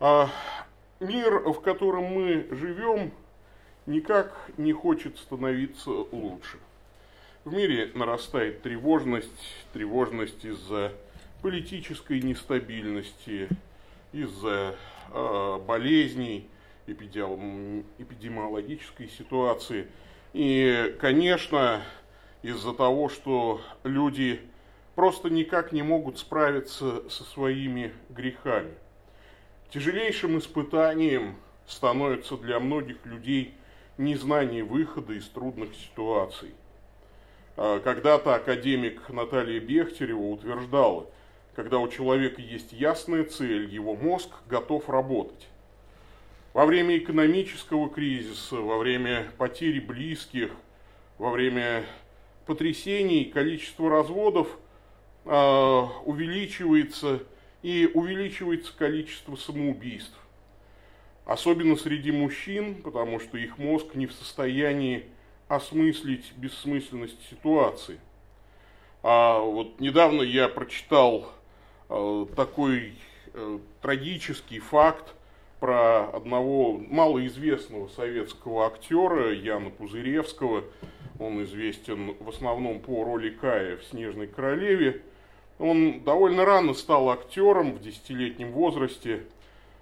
А мир, в котором мы живем, никак не хочет становиться лучше. В мире нарастает тревожность, тревожность из-за политической нестабильности, из-за э, болезней, эпидемиологической ситуации. И, конечно, из-за того, что люди просто никак не могут справиться со своими грехами. Тяжелейшим испытанием становится для многих людей незнание выхода из трудных ситуаций. А, когда-то академик Наталья Бехтерева утверждала, когда у человека есть ясная цель, его мозг готов работать. Во время экономического кризиса, во время потери близких, во время потрясений количество разводов э, увеличивается и увеличивается количество самоубийств. Особенно среди мужчин, потому что их мозг не в состоянии осмыслить бессмысленность ситуации. А вот недавно я прочитал э, такой э, трагический факт про одного малоизвестного советского актера Яна Пузыревского. Он известен в основном по роли Кая в «Снежной королеве». Он довольно рано стал актером в десятилетнем возрасте,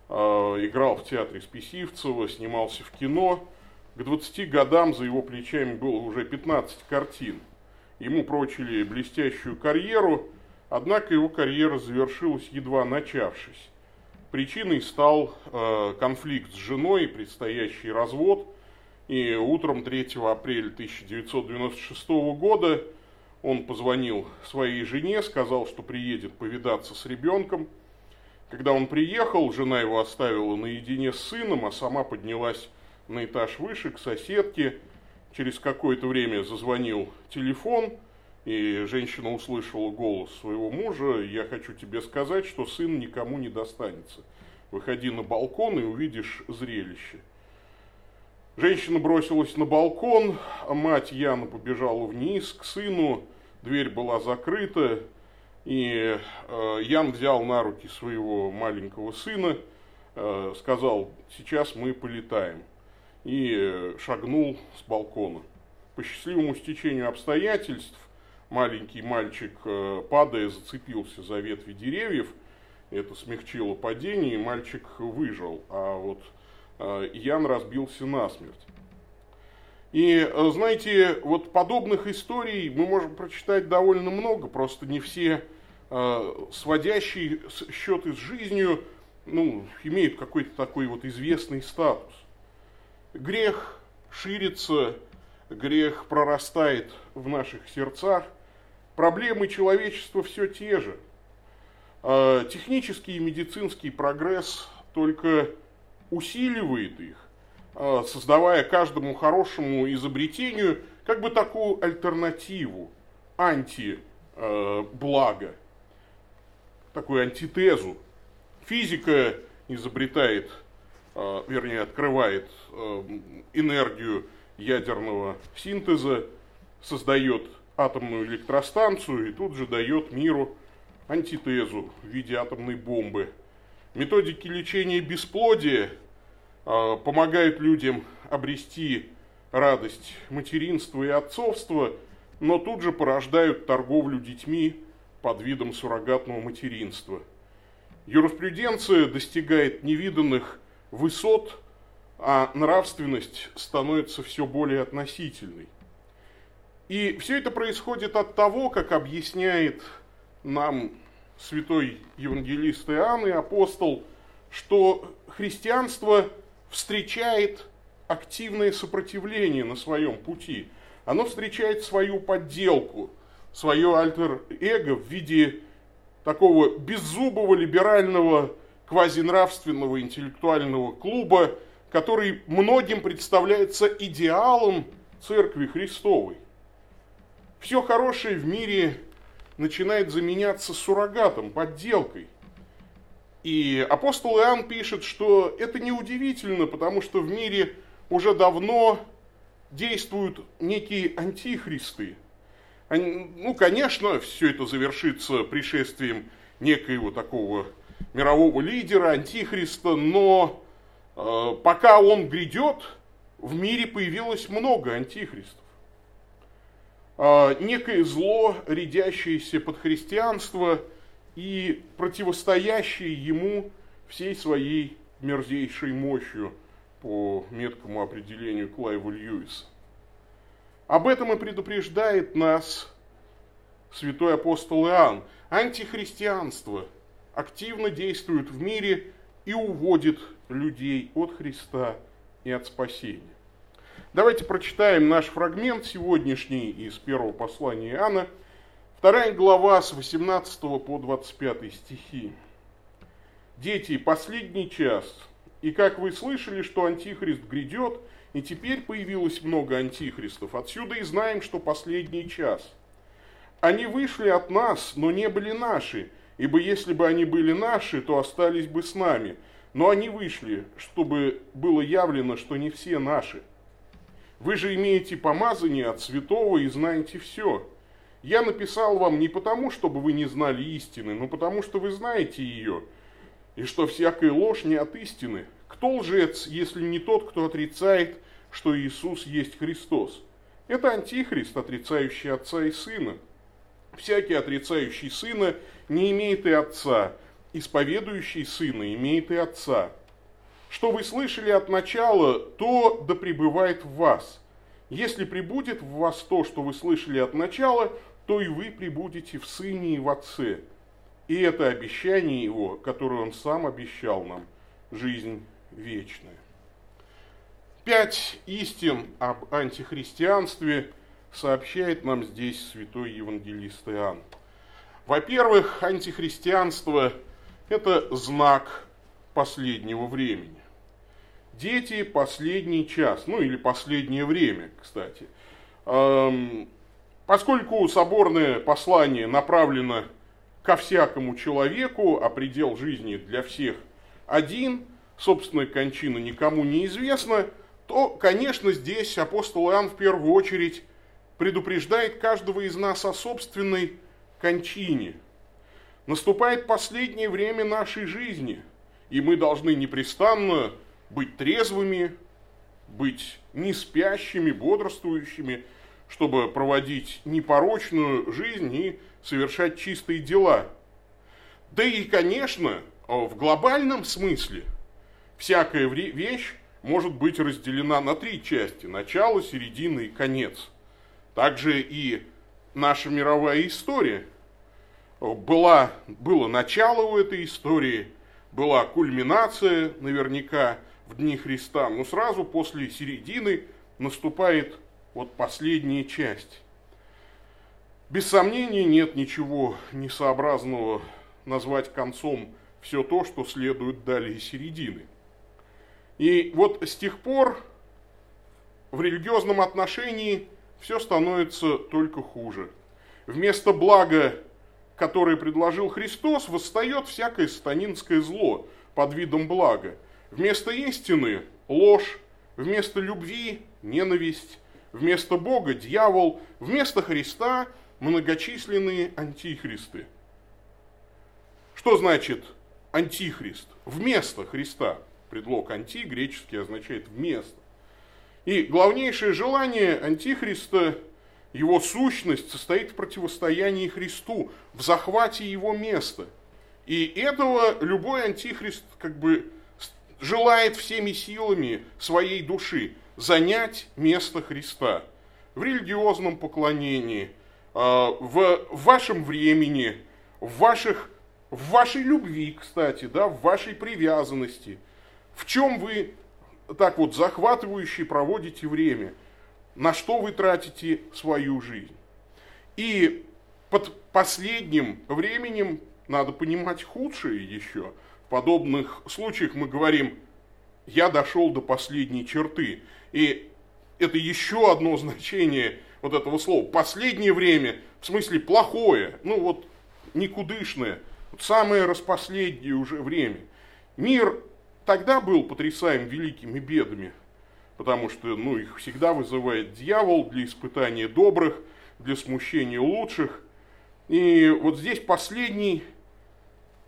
э, играл в театре Списивцева, снимался в кино. К 20 годам за его плечами было уже 15 картин. Ему прочили блестящую карьеру, однако его карьера завершилась едва начавшись. Причиной стал э, конфликт с женой, предстоящий развод. И утром 3 апреля 1996 года он позвонил своей жене, сказал, что приедет повидаться с ребенком. Когда он приехал, жена его оставила наедине с сыном, а сама поднялась на этаж выше к соседке. Через какое-то время зазвонил телефон – и женщина услышала голос своего мужа, я хочу тебе сказать, что сын никому не достанется. Выходи на балкон и увидишь зрелище. Женщина бросилась на балкон, а мать Яна побежала вниз к сыну, дверь была закрыта, и э, Ян взял на руки своего маленького сына, э, сказал, сейчас мы полетаем, и шагнул с балкона. По счастливому стечению обстоятельств маленький мальчик, э, падая, зацепился за ветви деревьев. Это смягчило падение, и мальчик выжил. А вот э, Ян разбился насмерть. И, э, знаете, вот подобных историй мы можем прочитать довольно много, просто не все сводящие счеты с жизнью ну, имеют какой-то такой вот известный статус. Грех ширится, грех прорастает в наших сердцах, проблемы человечества все те же. Технический и медицинский прогресс только усиливает их, а, создавая каждому хорошему изобретению как бы такую альтернативу, антиблаго, а, такую антитезу. Физика изобретает, вернее, открывает энергию ядерного синтеза, создает атомную электростанцию и тут же дает миру антитезу в виде атомной бомбы. Методики лечения бесплодия э, помогают людям обрести радость материнства и отцовства, но тут же порождают торговлю детьми под видом суррогатного материнства. Юриспруденция достигает невиданных высот, а нравственность становится все более относительной. И все это происходит от того, как объясняет нам святой евангелист Иоанн и апостол, что христианство встречает активное сопротивление на своем пути. Оно встречает свою подделку, свое альтер-эго в виде такого беззубого либерального квазинравственного интеллектуального клуба, который многим представляется идеалом Церкви Христовой. Все хорошее в мире начинает заменяться суррогатом, подделкой. И апостол Иоанн пишет, что это неудивительно, потому что в мире уже давно действуют некие антихристы. Они, ну, конечно, все это завершится пришествием некоего такого мирового лидера, антихриста, но э, пока он грядет, в мире появилось много антихристов. Э, некое зло, рядящееся под христианство и противостоящее ему всей своей мерзейшей мощью по меткому определению Клайва Льюиса. Об этом и предупреждает нас святой апостол Иоанн. Антихристианство активно действует в мире и уводит людей от Христа и от спасения. Давайте прочитаем наш фрагмент сегодняшний из первого послания Иоанна, вторая глава с 18 по 25 стихи. Дети, последний час, и как вы слышали, что Антихрист грядет, и теперь появилось много антихристов, отсюда и знаем, что последний час. Они вышли от нас, но не были наши, ибо если бы они были наши, то остались бы с нами. Но они вышли, чтобы было явлено, что не все наши. Вы же имеете помазание от святого и знаете все. Я написал вам не потому, чтобы вы не знали истины, но потому, что вы знаете ее, и что всякая ложь не от истины. Кто лжец, если не тот, кто отрицает, что Иисус есть Христос? Это антихрист, отрицающий Отца и Сына. Всякий отрицающий Сына не имеет и Отца, исповедующий Сына имеет и Отца. Что вы слышали от начала, то да пребывает в вас. Если прибудет в вас то, что вы слышали от начала, то и вы прибудете в Сыне и в Отце. И это обещание Его, которое Он сам обещал нам, жизнь вечная. Пять истин об антихристианстве сообщает нам здесь святой евангелист Иоанн. Во-первых, антихристианство – это знак последнего времени. Дети – последний час, ну или последнее время, кстати. Эм, поскольку соборное послание направлено ко всякому человеку, а предел жизни для всех один, собственная кончина никому не известна, то, конечно, здесь апостол Иоанн в первую очередь предупреждает каждого из нас о собственной кончине. Наступает последнее время нашей жизни, и мы должны непрестанно быть трезвыми, быть не спящими, бодрствующими, чтобы проводить непорочную жизнь и совершать чистые дела. Да и, конечно, в глобальном смысле всякая вещь может быть разделена на три части – начало, середина и конец. Также и наша мировая история. Была, было начало у этой истории, была кульминация наверняка в дни Христа, но сразу после середины наступает вот последняя часть. Без сомнения нет ничего несообразного назвать концом все то, что следует далее середины. И вот с тех пор в религиозном отношении все становится только хуже. Вместо блага, которое предложил Христос, восстает всякое сатанинское зло под видом блага. Вместо истины – ложь, вместо любви – ненависть, вместо Бога – дьявол, вместо Христа – многочисленные антихристы. Что значит антихрист? Вместо Христа. Предлог анти греческий означает вместо. И главнейшее желание антихриста, его сущность состоит в противостоянии Христу, в захвате его места. И этого любой антихрист как бы желает всеми силами своей души занять место Христа в религиозном поклонении – а, в вашем времени, в, ваших, в вашей любви, кстати, да, в вашей привязанности, в чем вы так вот захватывающе проводите время, на что вы тратите свою жизнь. И под последним временем надо понимать худшее еще. Подобных случаях мы говорим, я дошел до последней черты. И это еще одно значение вот этого слова. Последнее время, в смысле плохое, ну вот никудышное, вот самое распоследнее уже время. Мир тогда был потрясаем великими бедами, потому что ну, их всегда вызывает дьявол для испытания добрых, для смущения лучших. И вот здесь последний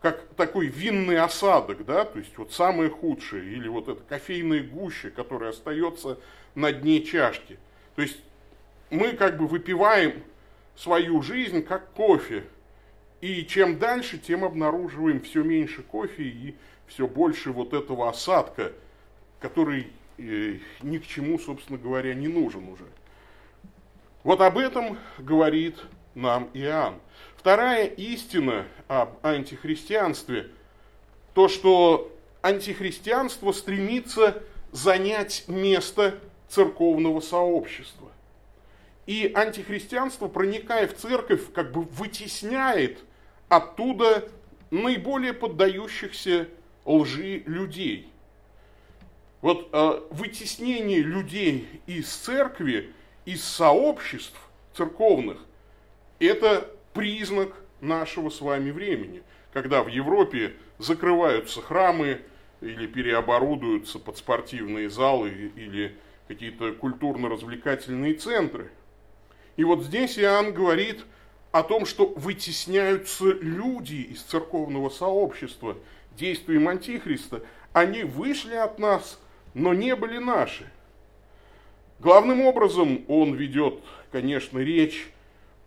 как такой винный осадок, да, то есть вот самое худшее, или вот это кофейная гуща, которая остается на дне чашки. То есть мы как бы выпиваем свою жизнь как кофе. И чем дальше, тем обнаруживаем все меньше кофе и все больше вот этого осадка, который э, ни к чему, собственно говоря, не нужен уже. Вот об этом говорит нам Иоанн. Вторая истина об антихристианстве, то, что антихристианство стремится занять место церковного сообщества. И антихристианство, проникая в церковь, как бы вытесняет оттуда наиболее поддающихся лжи людей. Вот э, вытеснение людей из церкви, из сообществ церковных, это признак нашего с вами времени, когда в Европе закрываются храмы или переоборудуются под спортивные залы или какие-то культурно-развлекательные центры. И вот здесь Иоанн говорит о том, что вытесняются люди из церковного сообщества действием Антихриста. Они вышли от нас, но не были наши. Главным образом он ведет, конечно, речь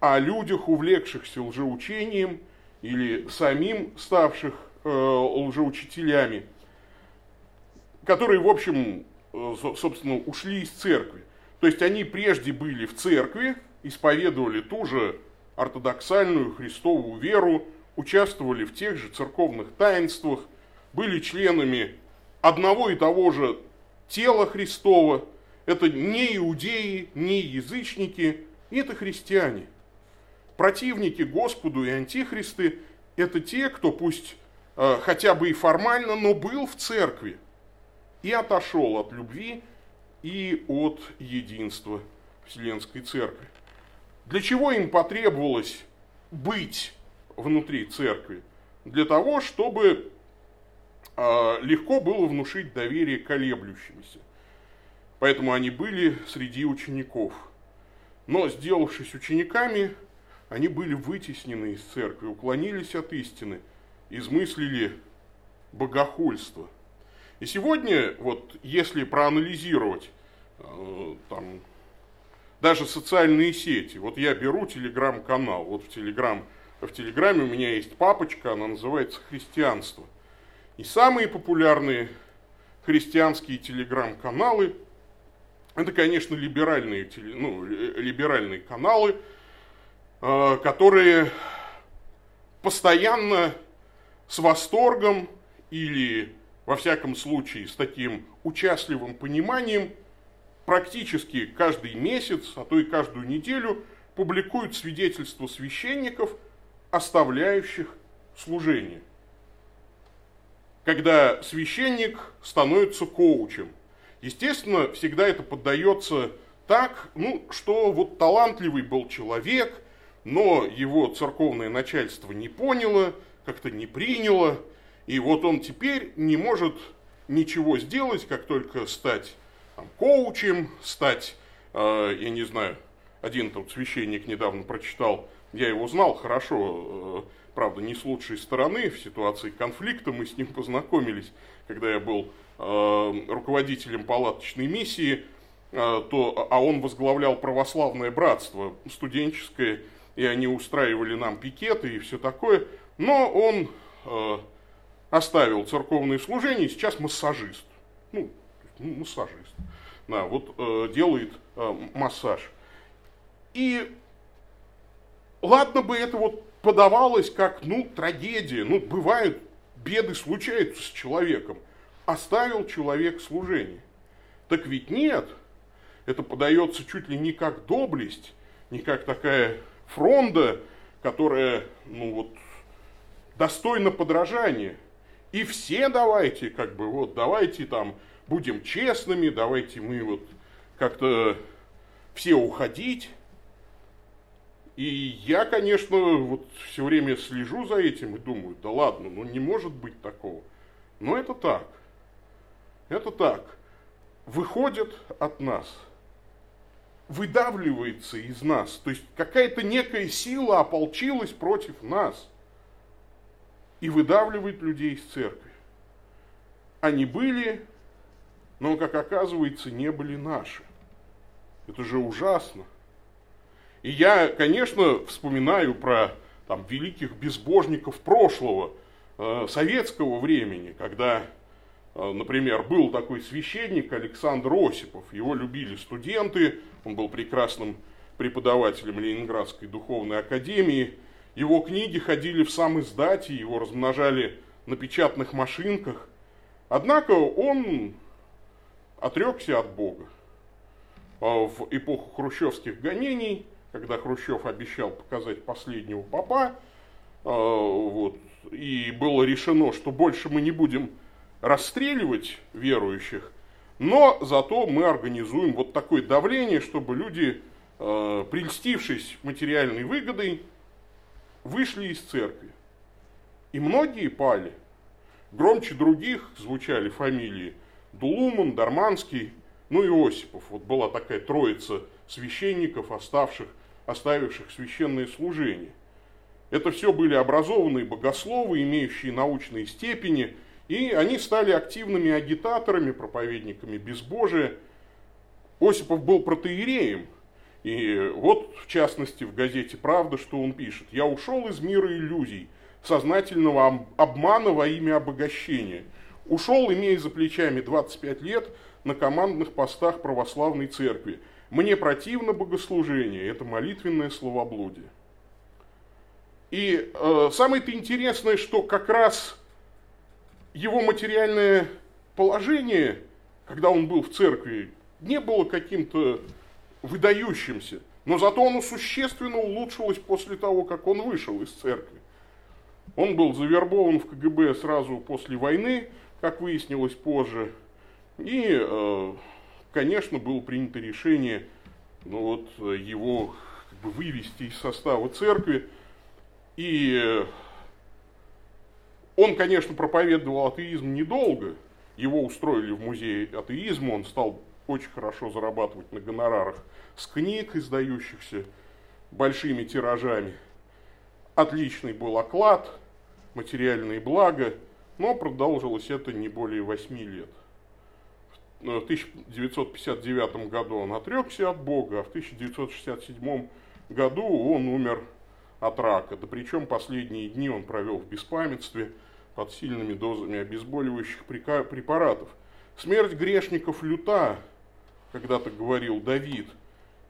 о людях, увлекшихся лжеучением или самим ставших э, лжеучителями, которые, в общем, э, собственно, ушли из церкви. То есть они прежде были в церкви, исповедовали ту же ортодоксальную христовую веру, участвовали в тех же церковных таинствах, были членами одного и того же тела Христова. Это не иудеи, не язычники, это христиане. Противники Господу и антихристы – это те, кто пусть э, хотя бы и формально, но был в церкви и отошел от любви и от единства Вселенской Церкви. Для чего им потребовалось быть внутри церкви? Для того, чтобы э, легко было внушить доверие колеблющимся. Поэтому они были среди учеников. Но, сделавшись учениками, они были вытеснены из церкви, уклонились от истины, измыслили богохульство. И сегодня, вот если проанализировать э, там, даже социальные сети. Вот я беру телеграм-канал. Вот в, телеграм, в телеграме у меня есть папочка, она называется «Христианство». И самые популярные христианские телеграм-каналы это, конечно, либеральные, ну, либеральные каналы, которые постоянно с восторгом или, во всяком случае, с таким участливым пониманием практически каждый месяц, а то и каждую неделю публикуют свидетельства священников, оставляющих служение. Когда священник становится коучем. Естественно, всегда это поддается так, ну, что вот талантливый был человек, но его церковное начальство не поняло, как-то не приняло, и вот он теперь не может ничего сделать, как только стать там, коучем, стать, э, я не знаю, один тут священник недавно прочитал, я его знал хорошо, э, правда, не с лучшей стороны, в ситуации конфликта мы с ним познакомились, когда я был э, руководителем палаточной миссии, э, то, а он возглавлял православное братство студенческое, и они устраивали нам пикеты и все такое, но он э, оставил церковные служения, сейчас массажист. Ну, массажист, да, вот э, делает э, массаж. И ладно бы это вот подавалось как, ну, трагедия, ну, бывают, беды случаются с человеком. Оставил человек служение. Так ведь нет, это подается чуть ли не как доблесть, не как такая фронда, которая, ну вот, достойна подражания. И все давайте, как бы, вот, давайте там будем честными, давайте мы вот как-то все уходить. И я, конечно, вот все время слежу за этим и думаю, да ладно, ну не может быть такого. Но это так. Это так. Выходит от нас. Выдавливается из нас. То есть какая-то некая сила ополчилась против нас. и выдавливает людей из церкви. Они были, но, как оказывается, не были наши. Это же ужасно. И я, конечно, вспоминаю про там, великих безбожников прошлого, э, советского времени, когда, например, был такой священник Александр Осипов. Его любили студенты, он был прекрасным преподавателем Ленинградской духовной академии. Его книги ходили в сам издате, его размножали на печатных машинках. Однако он отрекся от Бога. А в эпоху хрущевских гонений, когда Хрущев обещал показать последнего папа, а, вот, и было решено, что больше мы не будем расстреливать верующих, но зато мы организуем вот такое давление, чтобы люди, а, прельстившись материальной выгодой, вышли из церкви. И многие пали. Громче других звучали фамилии Дулуман, Дарманский, ну и Осипов. Вот была такая троица священников, оставших, оставивших священные служения. Это все были образованные богословы, имеющие научные степени, и они стали активными агитаторами, проповедниками безбожия. Осипов был протеереем, и вот, в частности, в газете «Правда», что он пишет. «Я ушел из мира иллюзий, сознательного обмана во имя обогащения. Ушел, имея за плечами 25 лет на командных постах православной церкви. Мне противно богослужение, это молитвенное словоблудие». И э, самое-то интересное, что как раз его материальное положение, когда он был в церкви, не было каким-то выдающимся, но зато оно существенно улучшилось после того, как он вышел из церкви. Он был завербован в КГБ сразу после войны, как выяснилось позже, и, э, конечно, было принято решение ну, вот, его как бы, вывести из состава церкви. И он, конечно, проповедовал атеизм недолго. Его устроили в музей атеизма, он стал очень хорошо зарабатывать на гонорарах с книг, издающихся большими тиражами. Отличный был оклад, материальные блага, но продолжилось это не более 8 лет. В 1959 году он отрекся от Бога, а в 1967 году он умер от рака. Да причем последние дни он провел в беспамятстве под сильными дозами обезболивающих препаратов. Смерть грешников люта, когда-то говорил Давид.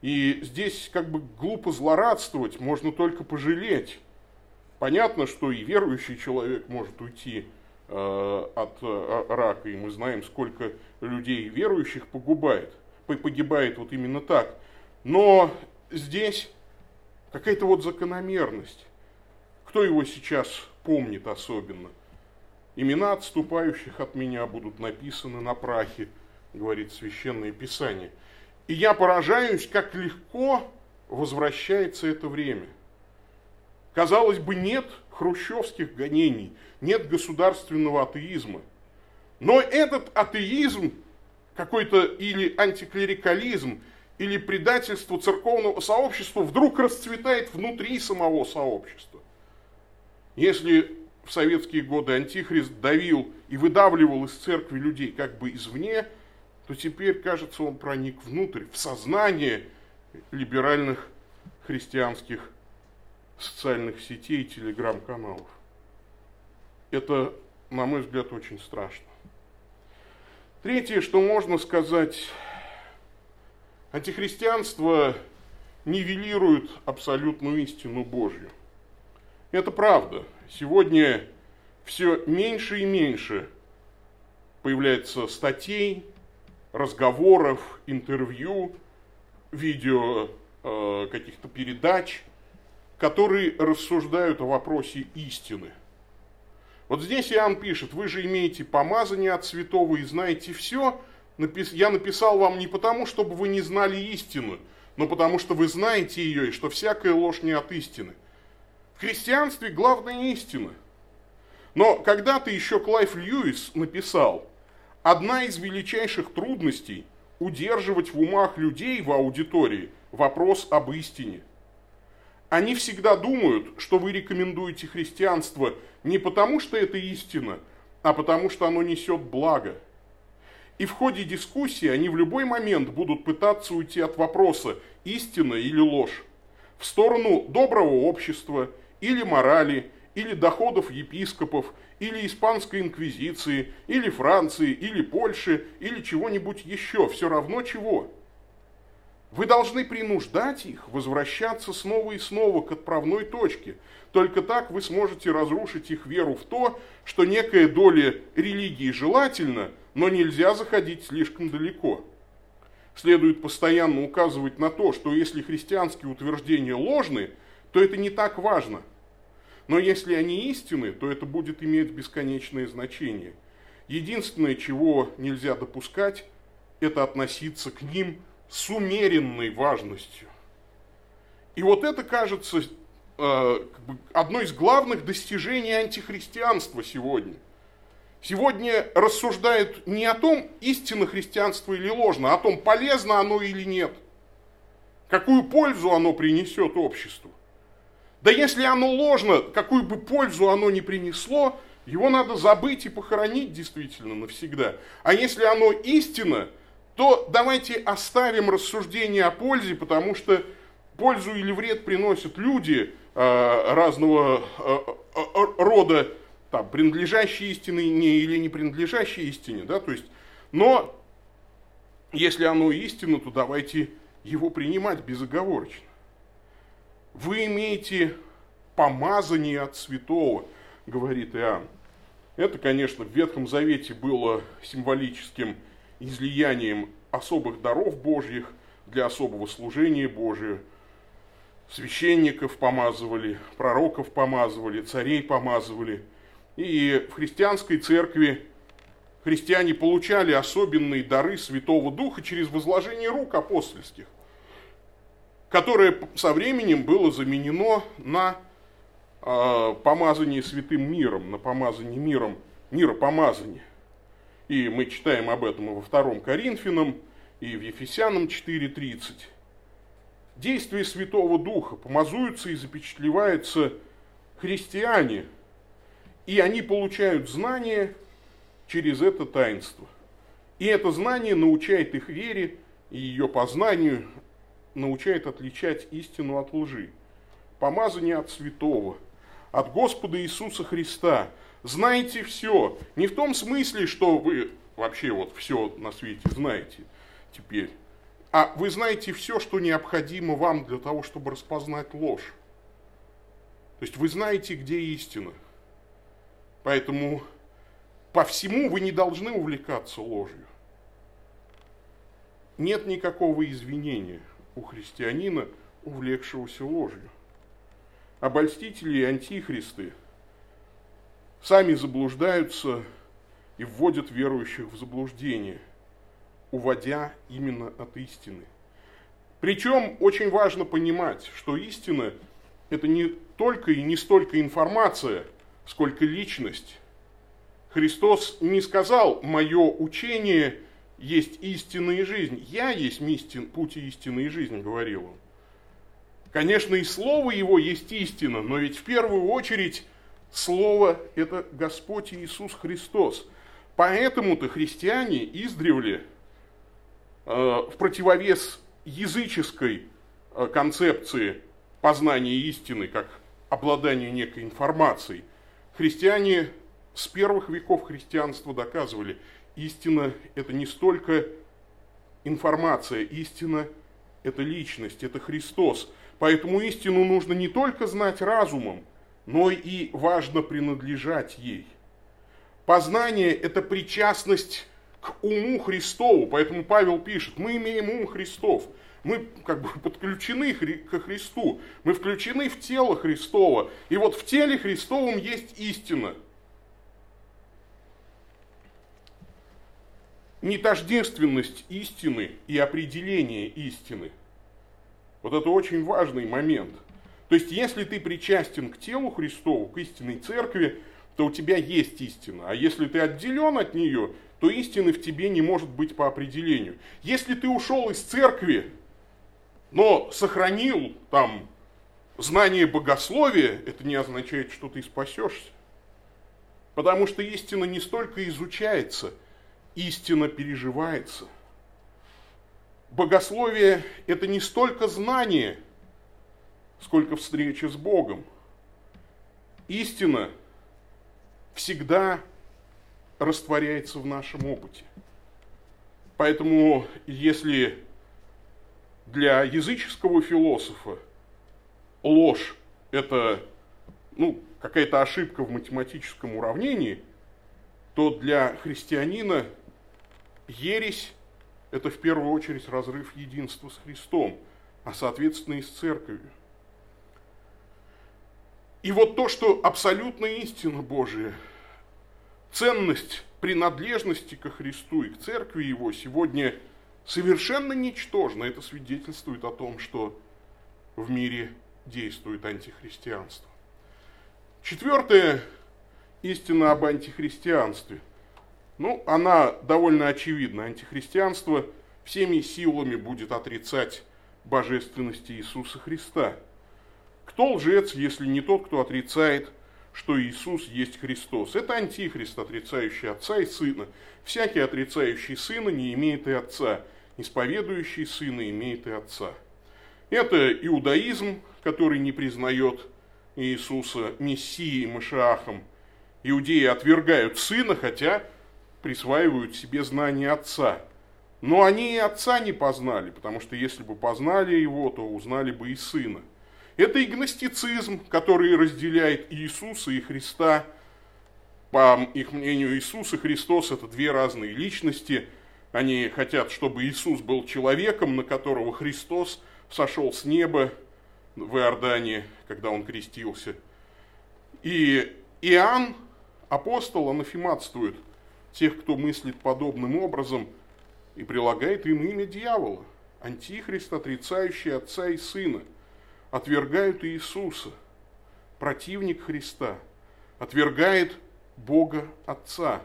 И здесь как бы глупо злорадствовать, можно только пожалеть. Понятно, что и верующий человек может уйти э, от э, рака, и мы знаем, сколько людей верующих погубает, погибает вот именно так. Но здесь какая-то вот закономерность. Кто его сейчас помнит особенно? Имена отступающих от меня будут написаны на прахе, говорит Священное Писание. И я поражаюсь, как легко возвращается это время. Казалось бы, нет хрущевских гонений, нет государственного атеизма. Но этот атеизм, какой-то или антиклерикализм, или предательство церковного сообщества вдруг расцветает внутри самого сообщества. Если в советские годы антихрист давил и выдавливал из церкви людей как бы извне, то теперь, кажется, он проник внутрь, в сознание либеральных христианских социальных сетей и телеграм-каналов. Это, на мой взгляд, очень страшно. Третье, что можно сказать, антихристианство нивелирует абсолютную истину Божью. Это правда. Сегодня все меньше и меньше появляется статей, разговоров, интервью, видео э, каких-то передач, которые рассуждают о вопросе истины. Вот здесь Иоанн пишет, вы же имеете помазание от святого и знаете все. Я написал вам не потому, чтобы вы не знали истину, но потому что вы знаете ее, и что всякая ложь не от истины. В христианстве главная истина. Но когда-то еще Клайв Льюис написал – Одна из величайших трудностей – удерживать в умах людей в аудитории вопрос об истине. они всегда думают, что вы рекомендуете христианство не потому, что это истина, а потому, что оно несет благо. И в ходе дискуссии они в любой момент будут пытаться уйти от вопроса, истина или ложь, в сторону доброго общества или морали, или доходов епископов, или Испанской инквизиции, или Франции, или Польши, или чего-нибудь еще, все равно чего. Вы должны принуждать их возвращаться снова и снова к отправной точке. Только так вы сможете разрушить их веру в то, что некая доля религии желательна, но нельзя заходить слишком далеко. Следует постоянно указывать на то, что если христианские утверждения ложны, то это не так важно. Но если они истины, то это будет иметь бесконечное значение. Единственное, чего нельзя допускать, это относиться к ним с умеренной важностью. И вот это кажется э, одно из главных достижений антихристианства сегодня. Сегодня рассуждают не о том, истинно христианство или ложно, а о том, полезно оно или нет. Какую пользу оно принесет обществу. Да если оно ложно, какую бы пользу оно ни принесло, его надо забыть и похоронить действительно навсегда. А если оно истинно, то давайте оставим рассуждение о пользе, потому что пользу или вред приносят люди э, разного э, э, рода, там, принадлежащие истине не, или не принадлежащие истине, да, то есть, но если оно истинно, то давайте его принимать безоговорочно. Вы имеете помазание от святого, говорит Иоанн. Это, конечно, в Ветхом Завете было символическим излиянием особых даров Божьих для особого служения Божия. Священников помазывали, пророков помазывали, царей помазывали. И в христианской церкви христиане получали особенные дары Святого Духа через возложение рук апостольских, которое со временем было заменено на э, помазание святым миром, на помазание миром, миропомазание. И мы читаем об этом и во втором Коринфянам, и в Ефесянам 4.30. Действие Святого Духа помазуются и запечатлеваются христиане, и они получают знания через это таинство. И это знание научает их вере и ее познанию, научает отличать истину от лжи. Помазание от святого, от Господа Иисуса Христа – знаете все. Не в том смысле, что вы вообще вот все на свете знаете теперь, а вы знаете все, что необходимо вам для того, чтобы распознать ложь. То есть вы знаете, где истина. Поэтому по всему вы не должны увлекаться ложью. Нет никакого извинения у христианина, увлекшегося ложью. Обольстители и антихристы – сами заблуждаются и вводят верующих в заблуждение, уводя именно от истины. Причем очень важно понимать, что истина – это не только и не столько информация, сколько личность. Христос не сказал «мое учение есть истина и жизнь». «Я есть истин, путь истины и жизнь», говорил он. Конечно, и слово его есть истина, но ведь в первую очередь Слово – это Господь Иисус Христос. Поэтому-то христиане издревле э, в противовес языческой э, концепции познания истины, как обладания некой информацией, христиане с первых веков христианства доказывали, истина – это не столько информация, истина – это личность, это Христос. Поэтому истину нужно не только знать разумом, но и важно принадлежать ей. Познание – это причастность к уму Христову, поэтому Павел пишет, мы имеем ум Христов, мы как бы подключены ко Христу, мы включены в тело Христово, и вот в теле Христовом есть истина. Нетождественность истины и определение истины. Вот это очень важный момент – то есть, если ты причастен к телу Христову, к истинной церкви, то у тебя есть истина. А если ты отделен от нее, то истины в тебе не может быть по определению. Если ты ушел из церкви, но сохранил там знание богословия, это не означает, что ты спасешься. Потому что истина не столько изучается, истина переживается. Богословие – это не столько знание, сколько встреча с Богом. Истина всегда растворяется в нашем опыте. Поэтому, если для языческого философа ложь – это ну, какая-то ошибка в математическом уравнении, то для христианина ересь – это в первую очередь разрыв единства с Христом, а соответственно и с церковью. И вот то, что абсолютная истина Божия, ценность принадлежности ко Христу и к церкви его сегодня совершенно ничтожна. Это свидетельствует о том, что в мире действует антихристианство. Четвертая истина об антихристианстве. Ну, она довольно очевидна. Антихристианство всеми силами будет отрицать божественности Иисуса Христа. Кто лжец, если не тот, кто отрицает что Иисус есть Христос. Это антихрист, отрицающий Отца и Сына. Всякий, отрицающий Сына, не имеет и Отца. Исповедующий Сына имеет и Отца. Это иудаизм, который не признает Иисуса Мессией, Машиахом. Иудеи отвергают Сына, хотя присваивают себе знание Отца. Но они и Отца не познали, потому что если бы познали Его, то узнали бы и Сына. Это игностицизм, который разделяет Иисуса и Христа. По их мнению, Иисус и Христос – это две разные личности. Они хотят, чтобы Иисус был человеком, на которого Христос сошел с неба в Иордане, когда он крестился. И Иоанн, апостол, анафематствует тех, кто мыслит подобным образом, и прилагает им имя дьявола, антихрист, отрицающий Отца и Сына – отвергают Иисуса, противник Христа, отвергает Бога Отца.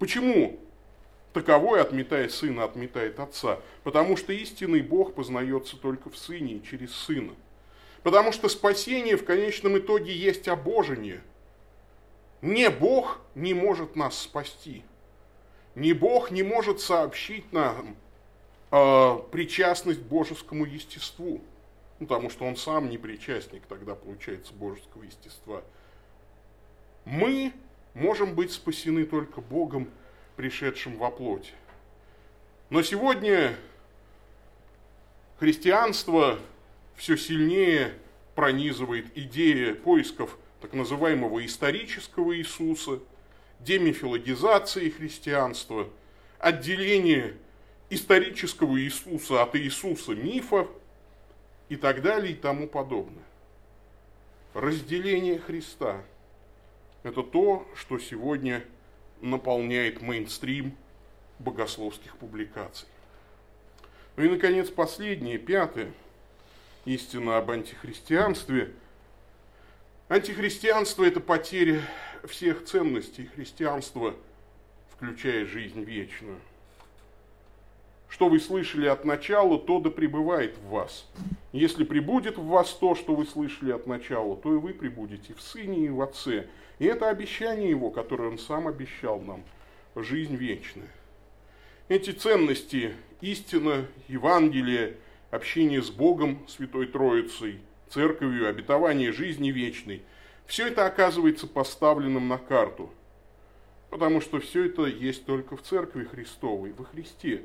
Почему таковой, отметая Сына, отметает Отца? Потому что истинный Бог познается только в Сыне и через Сына. Потому что спасение в конечном итоге есть обожение. Не Бог не может нас спасти. Не Бог не может сообщить нам э, причастность к божескому естеству. Ну, потому что он сам не причастник тогда, получается, божеского естества. Мы можем быть спасены только Богом, пришедшим во плоти. Но сегодня христианство все сильнее пронизывает идея поисков так называемого исторического Иисуса, демифилогизации христианства, отделения исторического Иисуса от Иисуса мифа, и так далее и тому подобное. Разделение Христа – это то, что сегодня наполняет мейнстрим богословских публикаций. Ну и, наконец, последнее, пятое, истина об антихристианстве. Антихристианство – это потеря всех ценностей христианства, включая жизнь вечную – что вы слышали от начала, то да пребывает в вас. Если прибудет в вас то, что вы слышали от начала, то и вы прибудете в Сыне и в Отце. И это обещание Его, которое Он сам обещал нам, жизнь вечная. Эти ценности, истина, Евангелие, общение с Богом, Святой Троицей, Церковью, обетование жизни вечной, все это оказывается поставленным на карту. Потому что все это есть только в Церкви Христовой, во Христе.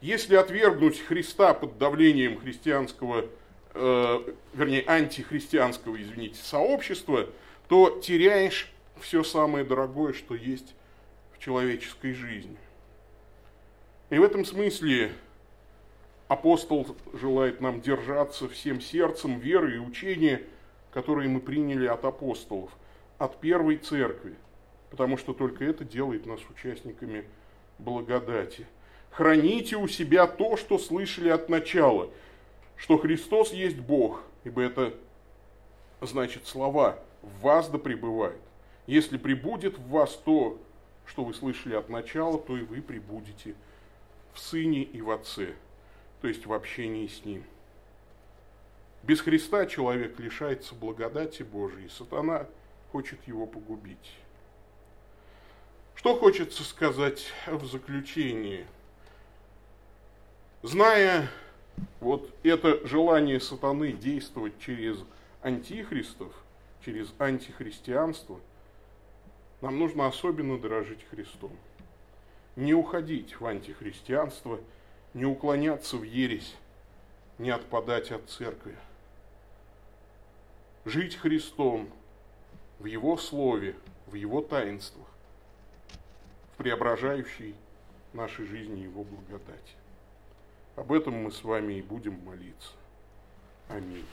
Если отвергнуть Христа под давлением христианского, э, вернее, антихристианского, извините, сообщества, то теряешь все самое дорогое, что есть в человеческой жизни. И в этом смысле апостол желает нам держаться всем сердцем веры и учения, которые мы приняли от апостолов, от первой церкви, потому что только это делает нас участниками благодати – храните у себя то, что слышали от начала, что Христос есть Бог, ибо это значит слова «в вас да пребывает». Если прибудет в вас то, что вы слышали от начала, то и вы прибудете в Сыне и в Отце, то есть в общении с Ним. Без Христа человек лишается благодати Божией, сатана хочет его погубить. Что хочется сказать в заключении? Зная вот это желание сатаны действовать через антихристов, через антихристианство, нам нужно особенно дорожить Христом. Не уходить в антихристианство, не уклоняться в ересь, не отпадать от церкви. Жить Христом в Его Слове, в Его таинствах, в преображающей нашей жизни Его благодати. Об этом мы с вами и будем молиться. Аминь.